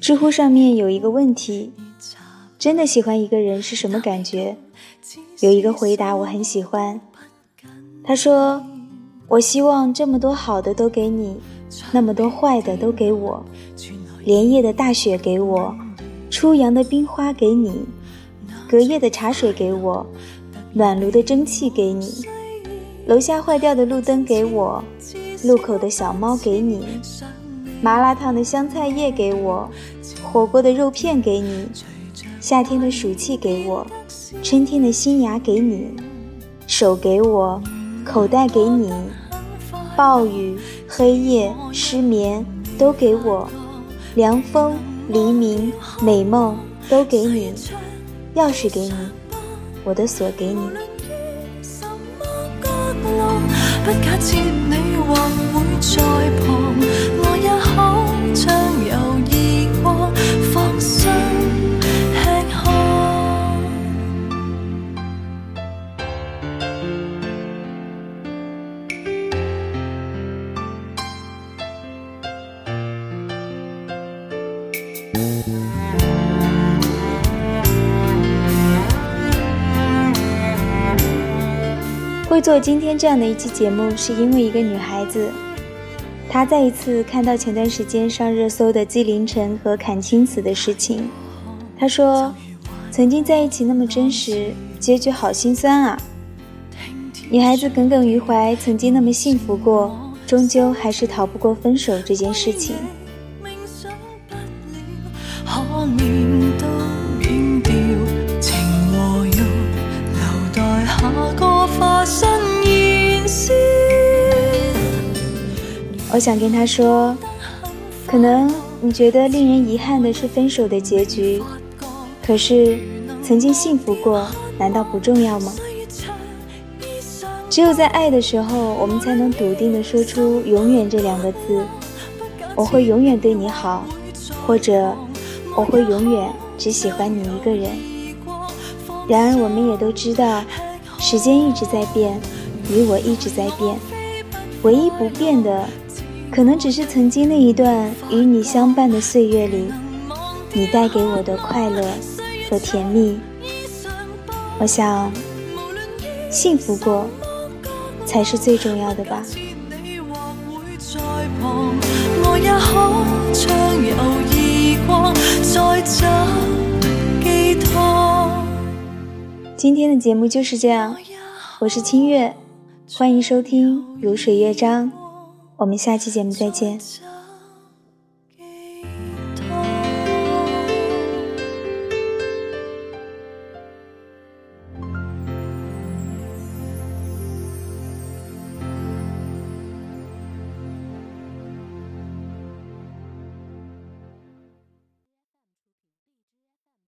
知乎上面有一个问题：真的喜欢一个人是什么感觉？有一个回答我很喜欢，他说：“我希望这么多好的都给你，那么多坏的都给我，连夜的大雪给我，初阳的冰花给你，隔夜的茶水给我，暖炉的蒸汽给你，楼下坏掉的路灯给我，路口的小猫给你，麻辣烫的香菜叶给我，火锅的肉片给你，夏天的暑气给我。”春天的新芽给你，手给我，口袋给你，暴雨、黑夜、失眠都给我，凉风、黎明、美梦都给你，钥匙给你，我的锁给你。不假设你还会在会做今天这样的一期节目，是因为一个女孩子，她再一次看到前段时间上热搜的纪凌尘和阚清子的事情。她说：“曾经在一起那么真实，结局好心酸啊。”女孩子耿耿于怀，曾经那么幸福过，终究还是逃不过分手这件事情。我想跟他说，可能你觉得令人遗憾的是分手的结局，可是曾经幸福过，难道不重要吗？只有在爱的时候，我们才能笃定地说出“永远”这两个字。我会永远对你好，或者我会永远只喜欢你一个人。然而，我们也都知道，时间一直在变，你我一直在变，唯一不变的，可能只是曾经那一段与你相伴的岁月里，你带给我的快乐和甜蜜。我想，幸福过。才是最重要的吧。今天的节目就是这样，我是清月，欢迎收听《如水乐章》，我们下期节目再见。